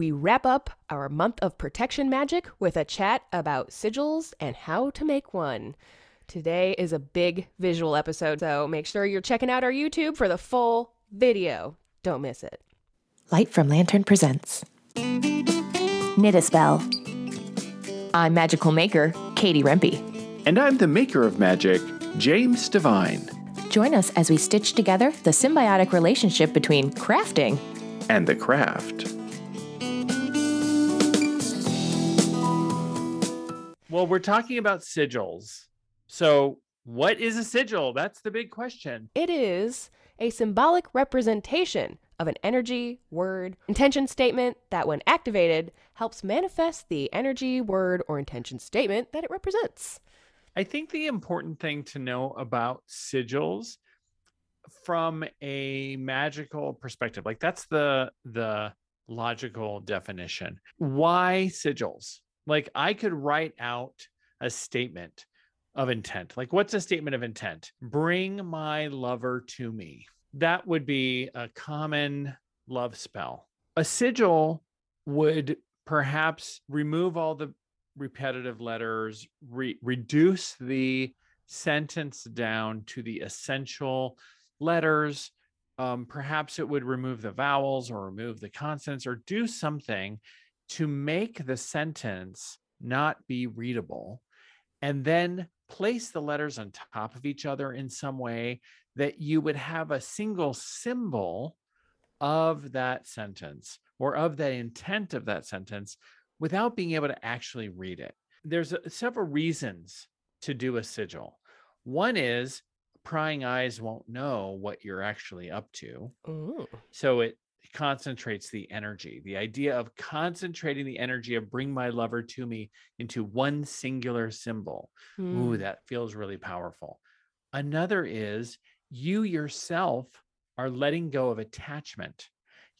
we wrap up our month of protection magic with a chat about sigils and how to make one. Today is a big visual episode, so make sure you're checking out our YouTube for the full video. Don't miss it. Light from Lantern presents Knit a Spell. I'm magical maker, Katie Rempe. And I'm the maker of magic, James Devine. Join us as we stitch together the symbiotic relationship between crafting and the craft. Well, we're talking about sigils. So, what is a sigil? That's the big question. It is a symbolic representation of an energy, word, intention statement that, when activated, helps manifest the energy, word, or intention statement that it represents. I think the important thing to know about sigils from a magical perspective, like that's the the logical definition. Why sigils? Like I could write out a statement of intent. Like what's a statement of intent? Bring my lover to me. That would be a common love spell. A sigil would perhaps remove all the repetitive letters, re- reduce the sentence down to the essential letters. Um, perhaps it would remove the vowels or remove the consonants or do something to make the sentence not be readable. And then place the letters on top of each other in some way that you would have a single symbol of that sentence or of the intent of that sentence without being able to actually read it. There's a, several reasons to do a sigil. One is prying eyes won't know what you're actually up to. Ooh. So it concentrates the energy. The idea of concentrating the energy of bring my lover to me into one singular symbol. Mm. Ooh, hmm. that feels really powerful. Another is you yourself are letting go of attachment.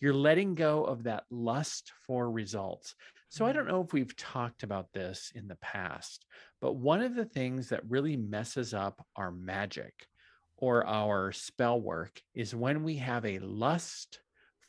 You're letting go of that lust for results. So I don't mm. know if we've talked about this in the past, but one of the things that really messes up our magic or our spell work is when we have a lust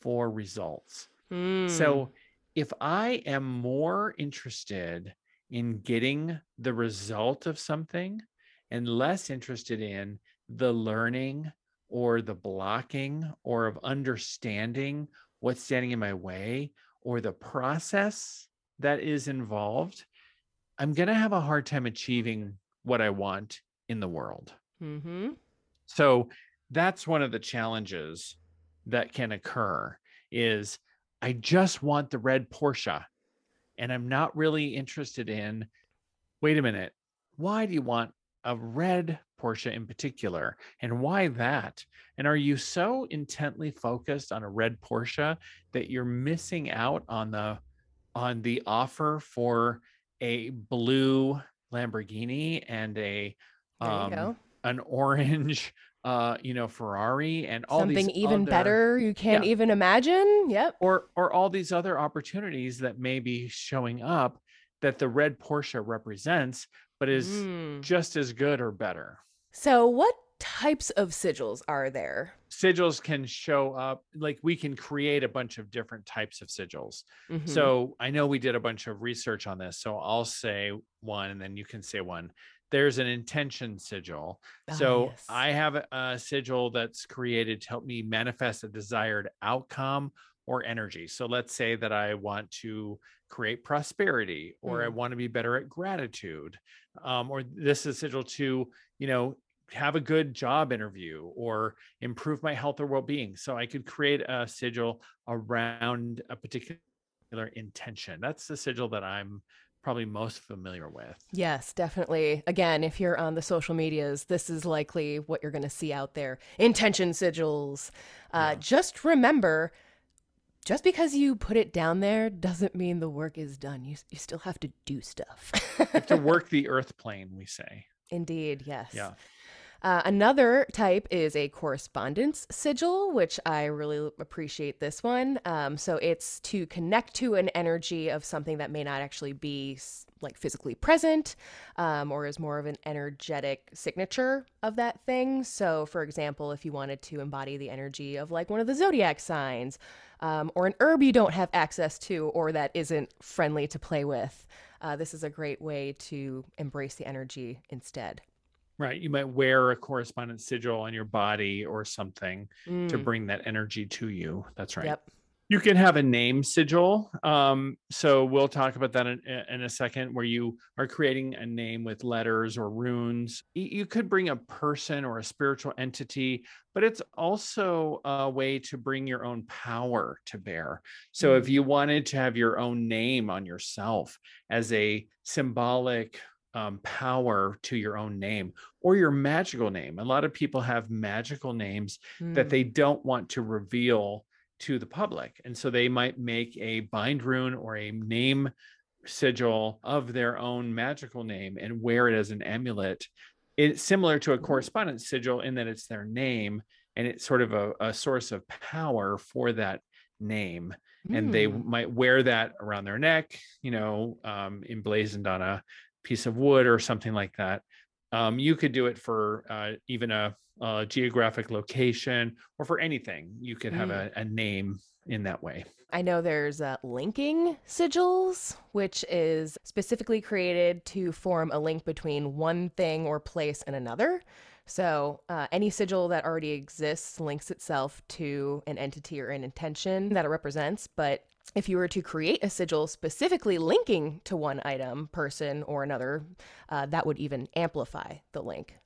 for results. Mm. So if I am more interested in getting the result of something and less interested in the learning or the blocking or of understanding what's standing in my way or the process that is involved, I'm going to have a hard time achieving what I want in the world. Mm-hmm. So that's one of the challenges that can occur is I just want the red Porsche and I'm not really interested in wait a minute, why do you want a red Porsche in particular and why that? And are you so intently focused on a red Porsche that you're missing out on the on the offer for a blue Lamborghini and a um, an orange uh you know Ferrari and all something even other, better you can't yeah. even imagine yep or or all these other opportunities that may be showing up that the red Porsche represents but is mm. just as good or better so what types of sigils are there? Sigils can show up, like we can create a bunch of different types of sigils. Mm-hmm. So I know we did a bunch of research on this. So I'll say one and then you can say one. There's an intention sigil. Oh, so yes. I have a sigil that's created to help me manifest a desired outcome or energy. So let's say that I want to create prosperity or mm. I want to be better at gratitude. Um, or this is sigil to, you know, have a good job interview or improve my health or well-being so i could create a sigil around a particular intention that's the sigil that i'm probably most familiar with. Yes definitely. Again if you're on the social medias this is likely what you're going to see out there. Intention sigils. Uh, yeah. just remember just because you put it down there doesn't mean the work is done. You, you still have to do stuff. You have to work the earth plane we say. Indeed yes. Yeah uh, another type is a correspondence sigil, which I really appreciate this one. Um, so it's to connect to an energy of something that may not actually be like physically present um, or is more of an energetic signature of that thing. So, for example, if you wanted to embody the energy of like one of the zodiac signs, um, or an herb you don't have access to or that isn't friendly to play with. Uh, this is a great way to embrace the energy instead. Right. You might wear a correspondence sigil on your body or something mm. to bring that energy to you. That's right. Yep. You can have a name sigil. Um, so we'll talk about that in, in, a second, where you are creating a name with letters or runes. You could bring a person or a spiritual entity, but it's also a way to bring your own power to bear. So mm. if you wanted to have your own name on yourself as a symbolic um, power to your own name or your magical name. A lot of people have magical names mm. that they don't want to reveal to the public. And so they might make a bind rune or a name sigil of their own magical name and wear it as an amulet. It's similar to a correspondence sigil in that it's their name and it's sort of a, a source of power for that name. Mm. And they hmm. might wear that around their neck, you know, um, emblazoned on a piece of wood or something like that. Um, you could do it for uh, even a, a, geographic location or for anything. You could have mm. a, a, name in that way. I know there's uh, linking sigils, which is specifically created to form a link between one thing or place and another. So, uh, any sigil that already exists links itself to an entity or an intention that it represents, but if you were to create a sigil specifically linking to one item, person, or another, uh, that would even amplify the link.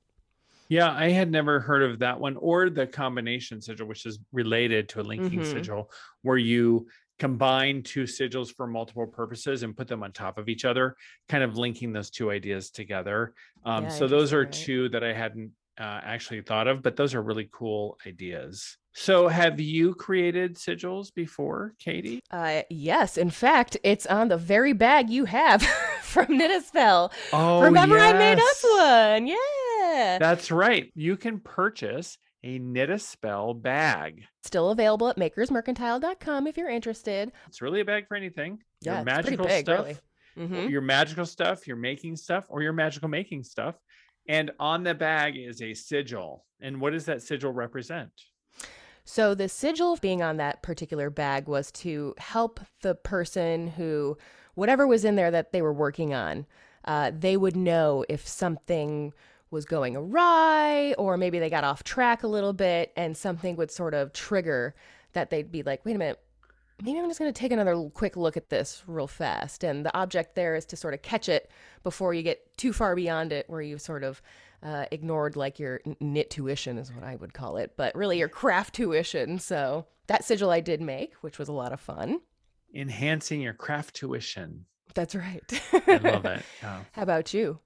Yeah, I had never heard of that one or the combination sigil, which is related to a linking mm-hmm. sigil, where you combine two sigils for multiple purposes and put them on top of each other, kind of linking those two ideas together. Um, yeah, so those are right. two that I hadn't uh, actually thought of, but those are really cool ideas. So, have you created sigils before, Katie? Uh, yes. In fact, it's on the very bag you have from Knit-a-Spell. Oh, remember yes. I made us one? Yeah. That's right. You can purchase a Knit-a-Spell bag. Still available at makersmercantile.com if you're interested. It's really a bag for anything. Yeah, your magical big, stuff. Really. Mm-hmm. Your magical stuff, your making stuff, or your magical making stuff. And on the bag is a sigil. And what does that sigil represent? So the sigil being on that particular bag was to help the person who, whatever was in there that they were working on, uh, they would know if something was going awry or maybe they got off track a little bit and something would sort of trigger that they'd be like, wait a minute, maybe I'm just going to take another quick look at this real fast. And the object there is to sort of catch it before you get too far beyond it, where you sort of uh, ignored like your knit tuition is what I would call it, but really your craft tuition. So that sigil I did make, which was a lot of fun. Enhancing your craft tuition. That's right. I love it. Yeah. How about you?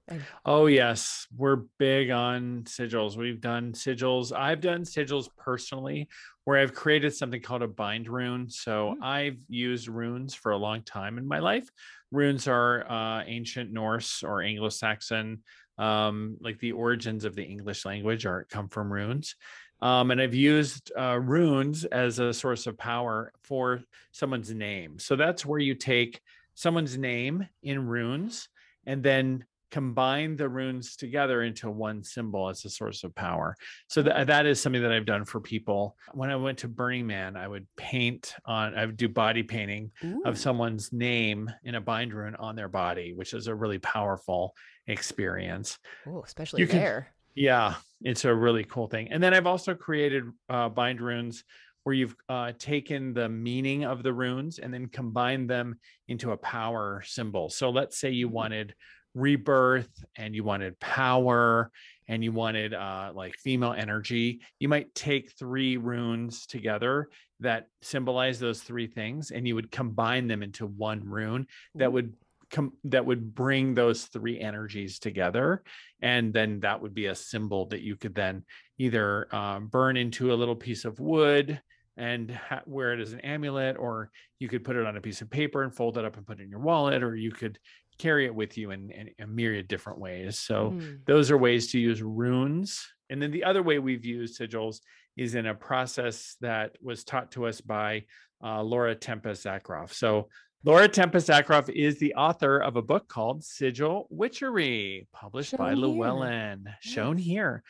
Oh, yes. We're big on sigils. We've done sigils. I've done sigils personally where I've created something called a bind rune. So mm-hmm. I've used runes for a long time in my life. Runes are uh, ancient Norse or Anglo Saxon um, like the origins of the English language are come from runes. Um, and I've used uh, runes as a source of power for someone's name. So that's where you take someone's name in runes and then combine the runes together into one symbol as a source of power. So that, that is something that I've done for people. When I went to Burning Man, I would paint on, I would do body painting Ooh. of someone's name in a bind rune on their body, which is a really powerful experience. Oh, especially you there. Can, yeah, it's a really cool thing. And then I've also created uh, bind runes where you've uh, taken the meaning of the runes and then combined them into a power symbol. So let's say you mm-hmm. wanted rebirth and you wanted power and you wanted uh, like female energy, you might take three runes together that symbolize those three things and you would combine them into one rune that would come that would bring those three energies together and then that would be a symbol that you could then either um, burn into a little piece of wood and ha- wear it as an amulet or you could put it on a piece of paper and fold it up and put it in your wallet or you could carry it with you in, in a myriad different ways. So mm. those are ways to use runes. And then the other way we've used sigils is in a process that was taught to us by uh, Laura Tempest Zakroff. So Laura Tempest Zakroff is the author of a book called Sigil Witchery, published shown by. Llewellyn, shown here.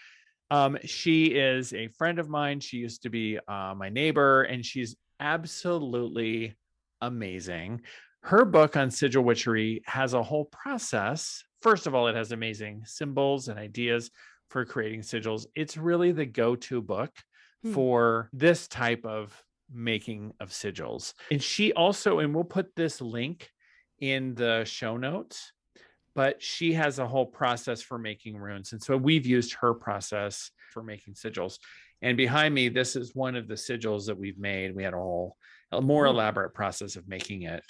Um, she is a friend of mine. She used to be uh, my neighbor, and she's absolutely amazing. Her book on sigil witchery has a whole process. First of all, it has amazing symbols and ideas for creating sigils. It's really the go to book Hmm. for this type of making of sigils. And she also, and we'll put this link in the show notes, but she has a whole process for making runes. And so we've used her process for making sigils. And behind me, this is one of the sigils that we've made. We had a whole, a more hmm. elaborate process of making it.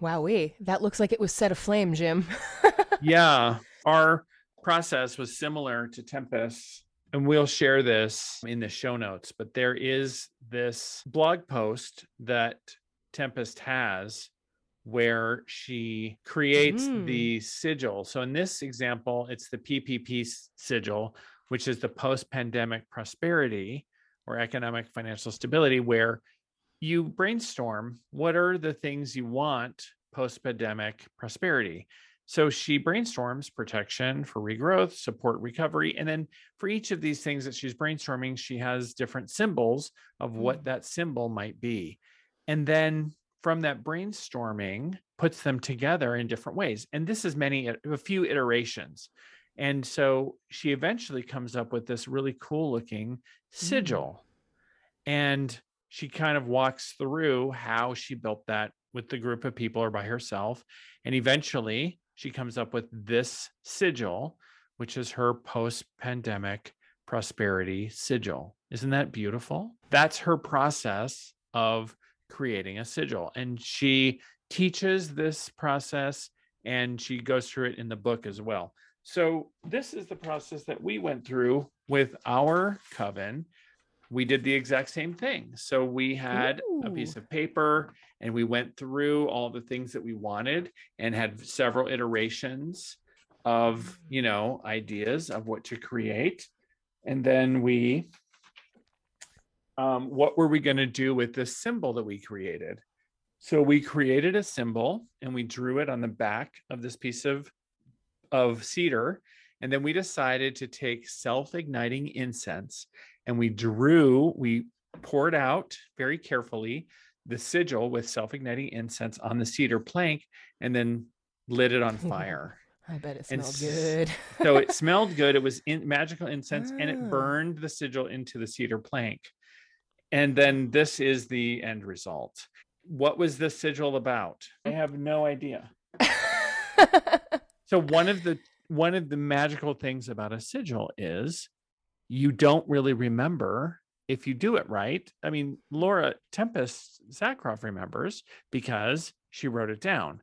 Wowee. That looks like it was set aflame, Jim. yeah, our process was similar to Tempest. And we'll share this in the show notes, but there is this blog post that Tempest has where she creates Mm. the sigil. So in this example, it's the PPP sigil, which is the post pandemic prosperity or economic financial stability, where you brainstorm what are the things you want post pandemic prosperity. So she brainstorms protection for regrowth, support recovery. And then for each of these things that she's brainstorming, she has different symbols of what Mm. that symbol might be. And then from that brainstorming, puts them together in different ways. And this is many, a few iterations. And so she eventually comes up with this really cool looking sigil. And she kind of walks through how she built that with the group of people or by herself. And eventually she comes up with this sigil, which is her post pandemic prosperity sigil. Isn't that beautiful? That's her process of creating a sigil. And she teaches this process and she goes through it in the book as well. So, this is the process that we went through with our coven. We did the exact same thing. So, we had a piece of paper and we went through all the things that we wanted and had several iterations of, you know, ideas of what to create. And then we, um, what were we going to do with this symbol that we created? So we created a symbol and we drew it on the back of this piece of of cedar and then we decided to take self-igniting incense and we drew we poured out very carefully the sigil with self-igniting incense on the cedar plank and then lit it on fire. I bet it smelled good. so it smelled good. It was in magical incense and Ah. it burned the sigil into the cedar plank. And then this is the end result. What was this sigil about? I have no idea. So one of the one of the magical things about a sigil is you don't really remember if you do it right. I mean laura tempest Zakroff remembers because she wrote it down.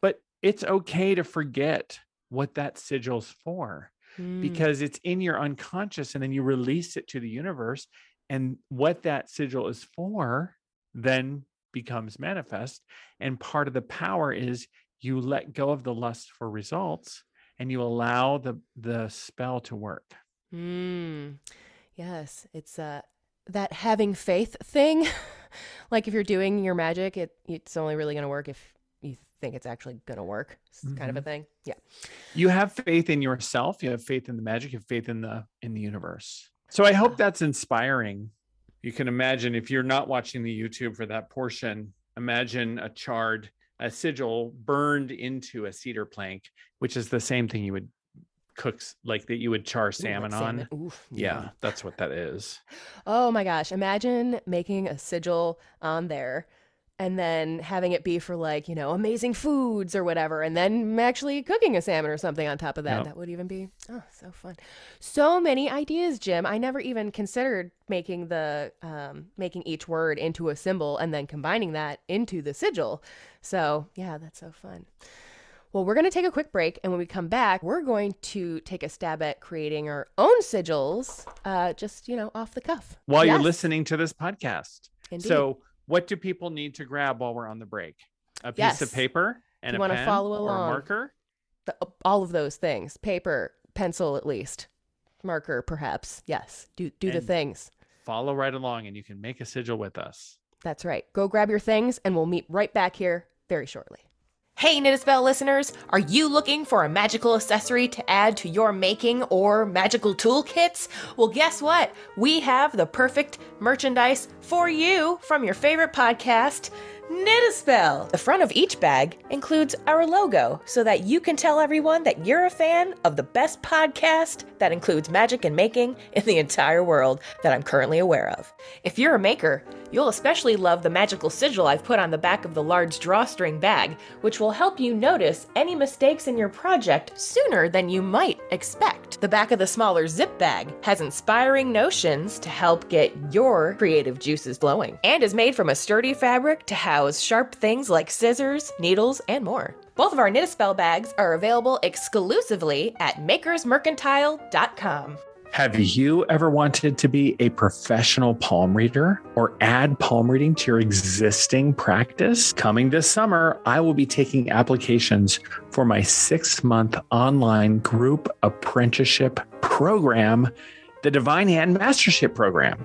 But it's okay to forget what that sigil's for Mm. because it's in your unconscious and then you release it to the universe and what that sigil is for then becomes manifest. And part of the power is you let go of the lust for results and you allow the the spell to work Mm. Yes, it's uh that having faith thing. like if you're doing your magic, it it's only really going to work if you think it's actually going to work. It's kind of a Mhm. thing. Yeah. you have faith in yourself you have faith in the magic you have faith in the in the universe so i hope that's inspiring you can imagine if you're not watching the youtube for that portion imagine a charred a sigil burned into a cedar plank which is the same thing you would cook s- like that you would char Ooh, like salmon on Oof, yeah yum. that's what that is Oh my gosh. Imagine making a sigil on there and then having it be for like, you know, amazing foods or whatever, and then actually cooking a salmon or something on top of that. Yep. That would even be oh so fun. So many ideas, Jim. I never even considered making the um making each word into a symbol and then combining that into the sigil. So yeah, that's so fun. Well, we're going to take a quick break, and when we come back, we're going to take a stab at creating our own sigils, uh, just you know, off the cuff. while you're listening to this podcast Indeed. so what do people need to grab while we're on the break a piece Yes. of paper and you a wanna pen follow or a along. marker The- all of those things: paper, pencil, at least, marker, perhaps. Yes, do do the things. follow right along and you can make a sigil with us. That's right. Go grab your things, and we'll meet right back here very shortly. Hey, Knit listeners, are you looking for a magical accessory to add to your making or magical toolkits? Well, guess what? We have the perfect merchandise for you from your favorite podcast. Knit a Spell. The front of each bag includes our logo so that you can tell everyone that you're a fan of the best podcast that includes magic and making in the entire world that I'm currently aware of. If you're a maker, you'll especially love the magical sigil I've put on the back of the large drawstring bag, which will help you notice any mistakes in your project sooner than you might expect. The back of the smaller zip bag has inspiring notions to help get your creative juices flowing and is made from a sturdy fabric to sharp things like scissors, needles, and more. Both of our Knit a Spell bags are available exclusively at makersmercantile.com. Have you ever wanted to be a professional palm reader or add palm reading to your existing practice? Coming this summer, I will be taking applications for my six month online group apprenticeship program, the Divine Hand Mastership Program.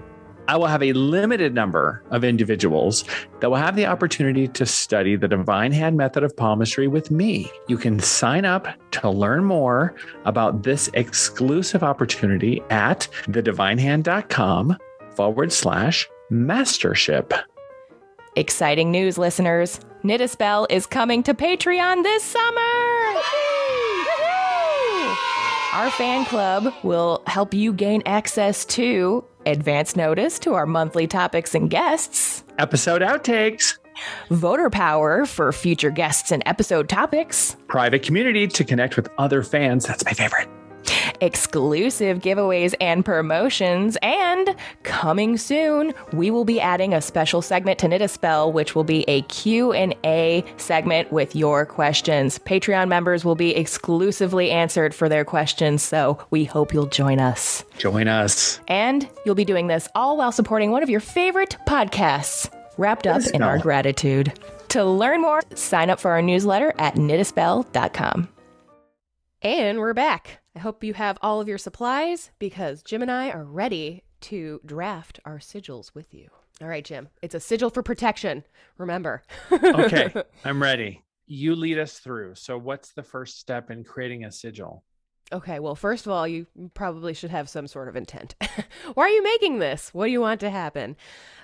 I will have a limited number of individuals that will have the opportunity to study the divine hand method of palmistry with me. You can sign up to learn more about this exclusive opportunity at thedivinehand.com forward slash mastership. Exciting news, listeners. Knit a Spell is coming to Patreon this summer. Our fan club will help you gain access to advance notice to our monthly topics and guests, episode outtakes, voter power for future guests and episode topics, private community to connect with other fans. That's my favorite exclusive giveaways and promotions, and coming soon, we will be adding a special segment to Knit a Spell, which will be a Q&A segment with your questions. Patreon members will be exclusively answered for their questions, so we hope you'll join us. Join us. And you'll be doing this all while supporting one of your favorite podcasts, wrapped up in our gratitude. To learn more, sign up for our newsletter at knitaspell.com. And we're back. I hope you have all of your supplies because Jim and I are ready to draft our sigils with you. All right, Jim. It's a sigil for protection. Remember. okay, I'm ready. You lead us through. So, what's the first step in creating a sigil? Okay, well, first of all, you probably should have some sort of intent. Why are you making this? What do you want to happen?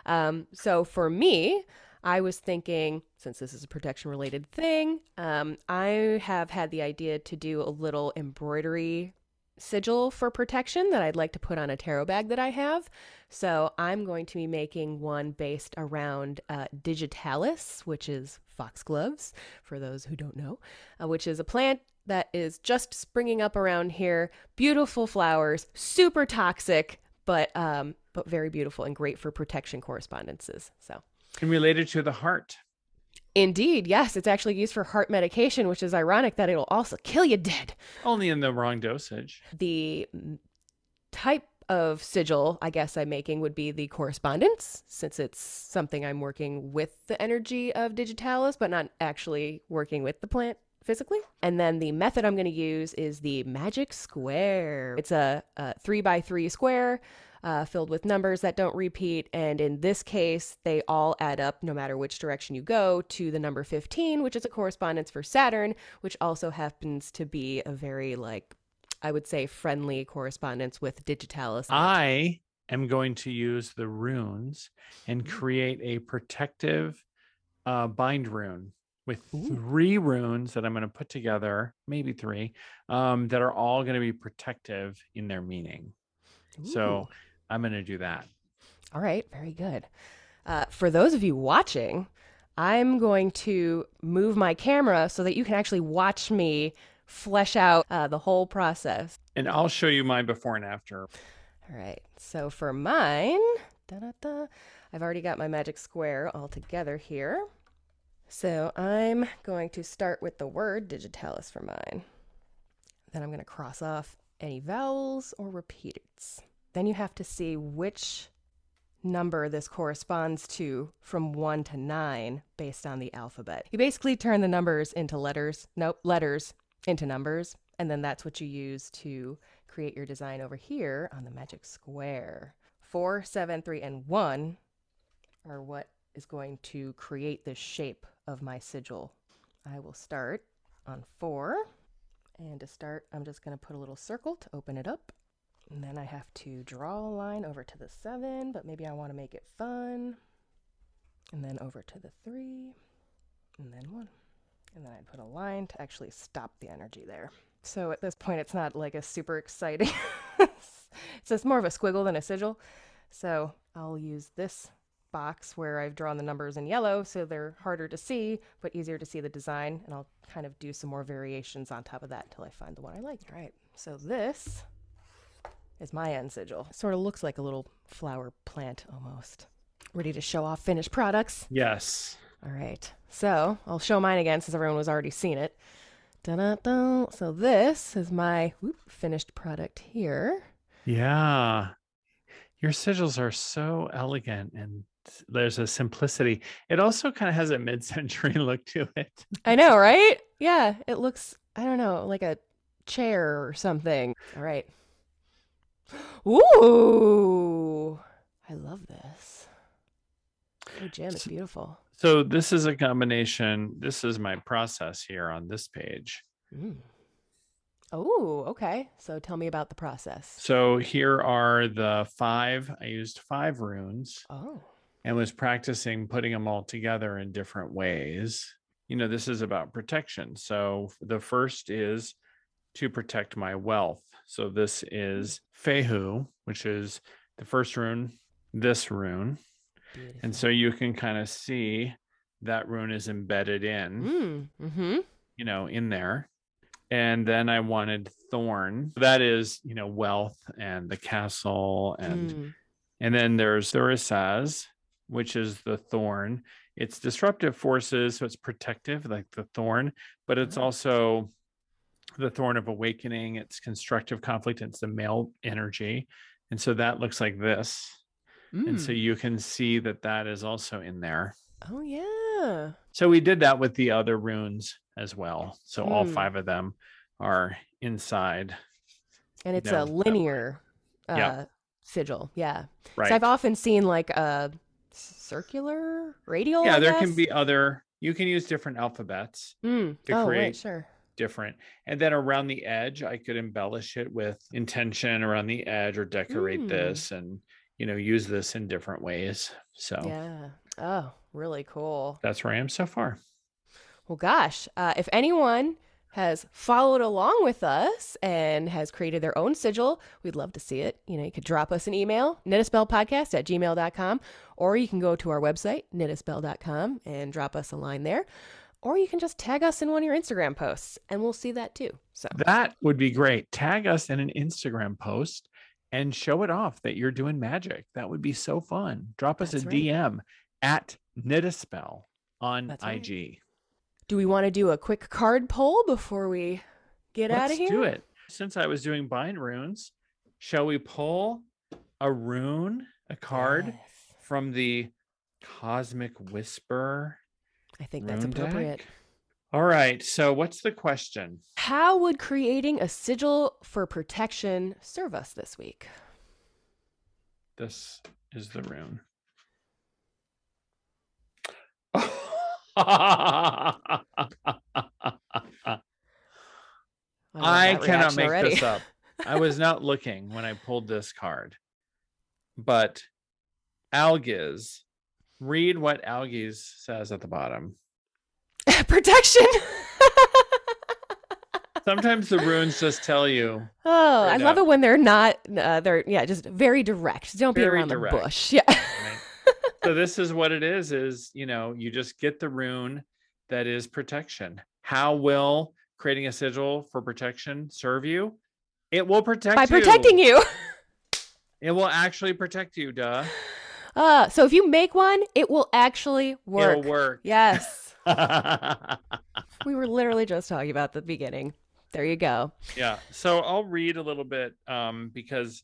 Um, so, for me, I was thinking, since this is a protection related thing, um, I have had the idea to do a little embroidery sigil for protection that I'd like to put on a tarot bag that I have. So I'm going to be making one based around uh, digitalis, which is foxgloves, for those who don't know, uh, which is a plant that is just springing up around here. Beautiful flowers, super toxic, but um, but very beautiful and great for protection correspondences. So and related to the heart. Indeed, yes. It's actually used for heart medication, which is ironic that it'll also kill you dead. Only in the wrong dosage. The type of sigil I guess I'm making would be the correspondence, since it's something I'm working with the energy of digitalis, but not actually working with the plant physically. And then the method I'm going to use is the magic square. It's a, a three by three square uh, filled with numbers that don't repeat. And in this case, they all add up no matter which direction you go to the number 15, which is a correspondence for Saturn, which also happens to be a very, like, I would say, friendly correspondence with Digitalis. I am going to use the runes and mm-hmm. create a protective uh, bind rune with Ooh. three runes that I'm going to put together, maybe three, um, that are all going to be protective in their meaning. Ooh. So I'm going to do that. All right, very good. Uh, for those of you watching, I'm going to move my camera so that you can actually watch me flesh out uh, the whole process. And I'll show you my before and after. All right. So for mine, I've already got my magic square all together here. So I'm going to start with the word digitalis for mine. Then I'm going to cross off any vowels or repeats. Then you have to see which number this corresponds to from 1 to 9 based on the alphabet. You basically turn the numbers into letters, nope, letters into numbers, and then that's what you use to create your design over here on the magic square. 4, 7, 3, and 1 are what is going to create the shape of my sigil I will start on four. And to start, I'm just going to put a little circle to open it up. And then I have to draw a line over to the seven, but maybe I want to make it fun. And then over to the three, and then one. And then I put a line to actually stop the energy there. So at this point, it's not like a super exciting. So it's more of a squiggle than a sigil. So I'll use this box where I've drawn the numbers in yellow so they're harder to see, but easier to see the design. And I'll kind of do some more variations on top of that until I find the one I like. All right, so this is my end sigil. Sort of looks like a little flower plant almost. Ready to show off finished products? Yes. All right, so I'll show mine again since everyone was already seen it. Dun-dun-dun. So this is my whoop, finished product here. Yeah. Your sigils are so elegant and there's a simplicity. It also kind of has a mid-century look to it. I know, right? Yeah, it looks, I don't know, like a chair or something. All right. Ooh, I love this. Oh, Jim, it's beautiful. So this is a combination. This is my process here on this page. Mm. Oh, okay. So tell me about the process. So here are the five. I used five runes. Oh. And was practicing putting them all together in different ways. You know, this is about protection. So the first is to protect my wealth. So this is Fehu, which is the first rune, this rune. Beautiful. And so you can kind of see that rune is embedded in, mm, mm-hmm. you know, in there. And then I wanted Thorn. That is, you know, wealth and the castle. And mm. and then there's Thurisaz, which is the thorn. It's disruptive forces, so it's protective, like the thorn, but it's also the thorn of awakening. It's constructive conflict. It's the male energy. And so that looks like this. Mm. And so mm. you can see that that is also in there. Oh, yeah. So we did that with the other runes as well. So mm. all five of them are inside. And it's a linear uh, yeah. sigil. Yeah. Right. So I've often seen like a circular radial. Yeah, there can be other. You can use different alphabets mm. to oh, create right, sure different. And then around the edge, I could embellish it with intention around the edge or decorate mm. this and, you know, use this in different ways. So, yeah. Oh, really cool. That's where I am so far. Well, gosh, uh, if anyone has followed along with us and has created their own sigil, we'd love to see it. You know, you could drop us an email, knitaspellpodcast at gmail.com, or you can go to our website, knitaspell.com, and drop us a line there or you can just tag us in one of your Instagram posts and we'll see that too. So that would be great. Tag us in an Instagram post and show it off that you're doing magic. That would be so fun. Drop us That's a right. DM at Knitaspell on That's IG. Right. Do we want to do a quick card poll before we get Let's out of here? Let's do it. Since I was doing bind runes, shall we pull a rune, a card yes. from the Cosmic Whisper I think that's appropriate. All right. So, what's the question? How would creating a sigil for protection serve us this week? This is the rune. I, I cannot make already. this up. I was not looking when I pulled this card, but Algiz read what Algiz says at the bottom. Protection. Sometimes the runes just tell you. Oh, I love it when they're not. Uh, they're yeah, just very direct. Don't very be around direct. the bush. Yeah. Right. so this is what it is. Is you know you just get the rune that is protection. How will creating a sigil for protection serve you? It will protect by you. protecting you. it will actually protect you. Duh. Uh, so if you make one, it will actually work. It'll work. Yes. we were literally just talking about the beginning. There you go. Yeah. So I'll read a little bit um, because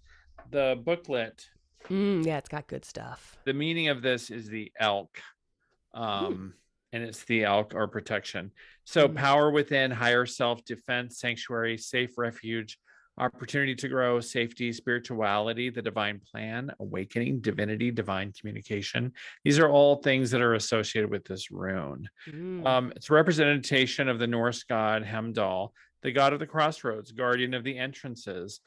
the booklet. Mm, yeah, it's got good stuff. The meaning of this is the elk. Um, and it's the elk or protection. So mm. power within, higher self defense, sanctuary, safe refuge, opportunity to grow, safety, spirituality, the divine plan, awakening, divinity, divine communication. These are all things that are associated with this rune. Mm. Um, it's a representation of the Norse god Heimdall, the god of the crossroads, guardian of the entrances.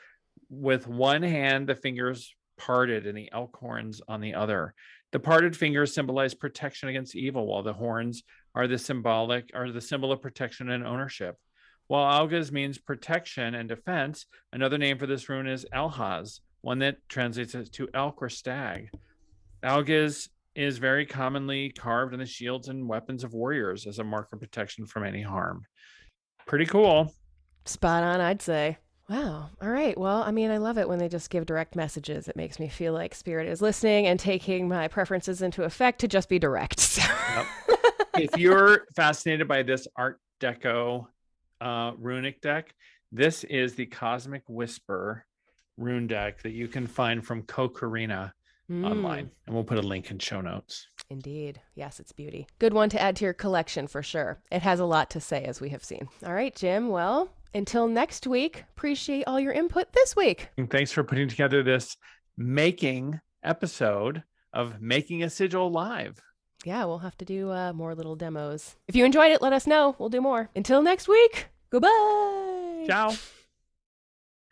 With one hand, the fingers parted and the elk horns on the other. The parted fingers symbolize protection against evil, while the horns are the symbolic are the symbol of protection and ownership. While Algaz means protection and defense, another name for this rune is Alhaz, one that translates to elk or stag. Algaz is very commonly carved in the shields and weapons of warriors as a mark of protection from any harm. Pretty cool. Spot on, I'd say. Wow. All right. Well, I mean, I love it when they just give direct messages. It makes me feel like Spirit is listening and taking my preferences into effect to just be direct. Yep. if you're fascinated by this Art Deco uh, runic deck, this is the Cosmic Whisper rune deck that you can find from Kokarina Mm, online. And we'll put a link in show notes. Indeed. Yes, it's beauty. Good one to add to your collection for sure. It has a lot to say, as we have seen. All right, Jim. Well, until next week, appreciate all your input this week. And thanks for putting together this making episode of Making a Sigil Live. Yeah, we'll have to do uh, more little demos. If you enjoyed it, let us know. We'll do more. Until next week, goodbye. Ciao.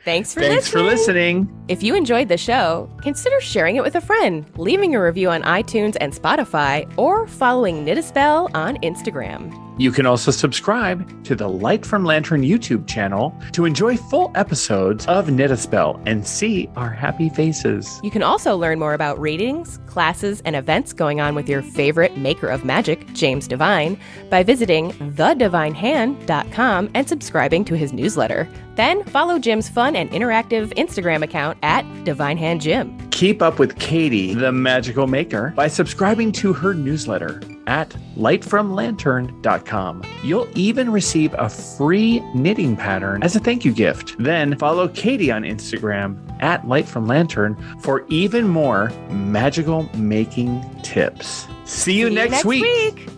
Thanks for Thanks listening. for listening. If you enjoyed the show, consider sharing it with a friend, leaving a review on iTunes and Spotify, or following Knit a Spell on Instagram. You can also subscribe to the Light from Lantern YouTube channel to enjoy full episodes of Knit a Spell and see our happy faces. You can also learn more about readings, classes, and events going on with your favorite maker of magic, James Devine, by visiting thedivinehand.com and subscribing to his newsletter. Then follow Jim's fun and interactive Instagram account at DivineHandJim. Keep up with Katie, the magical maker, by subscribing to her newsletter at lightfromlantern.com. You'll even receive a free knitting pattern as a thank you gift. Then follow Katie on Instagram at lightfromlantern for even more magical making tips. See you, See next, week. week.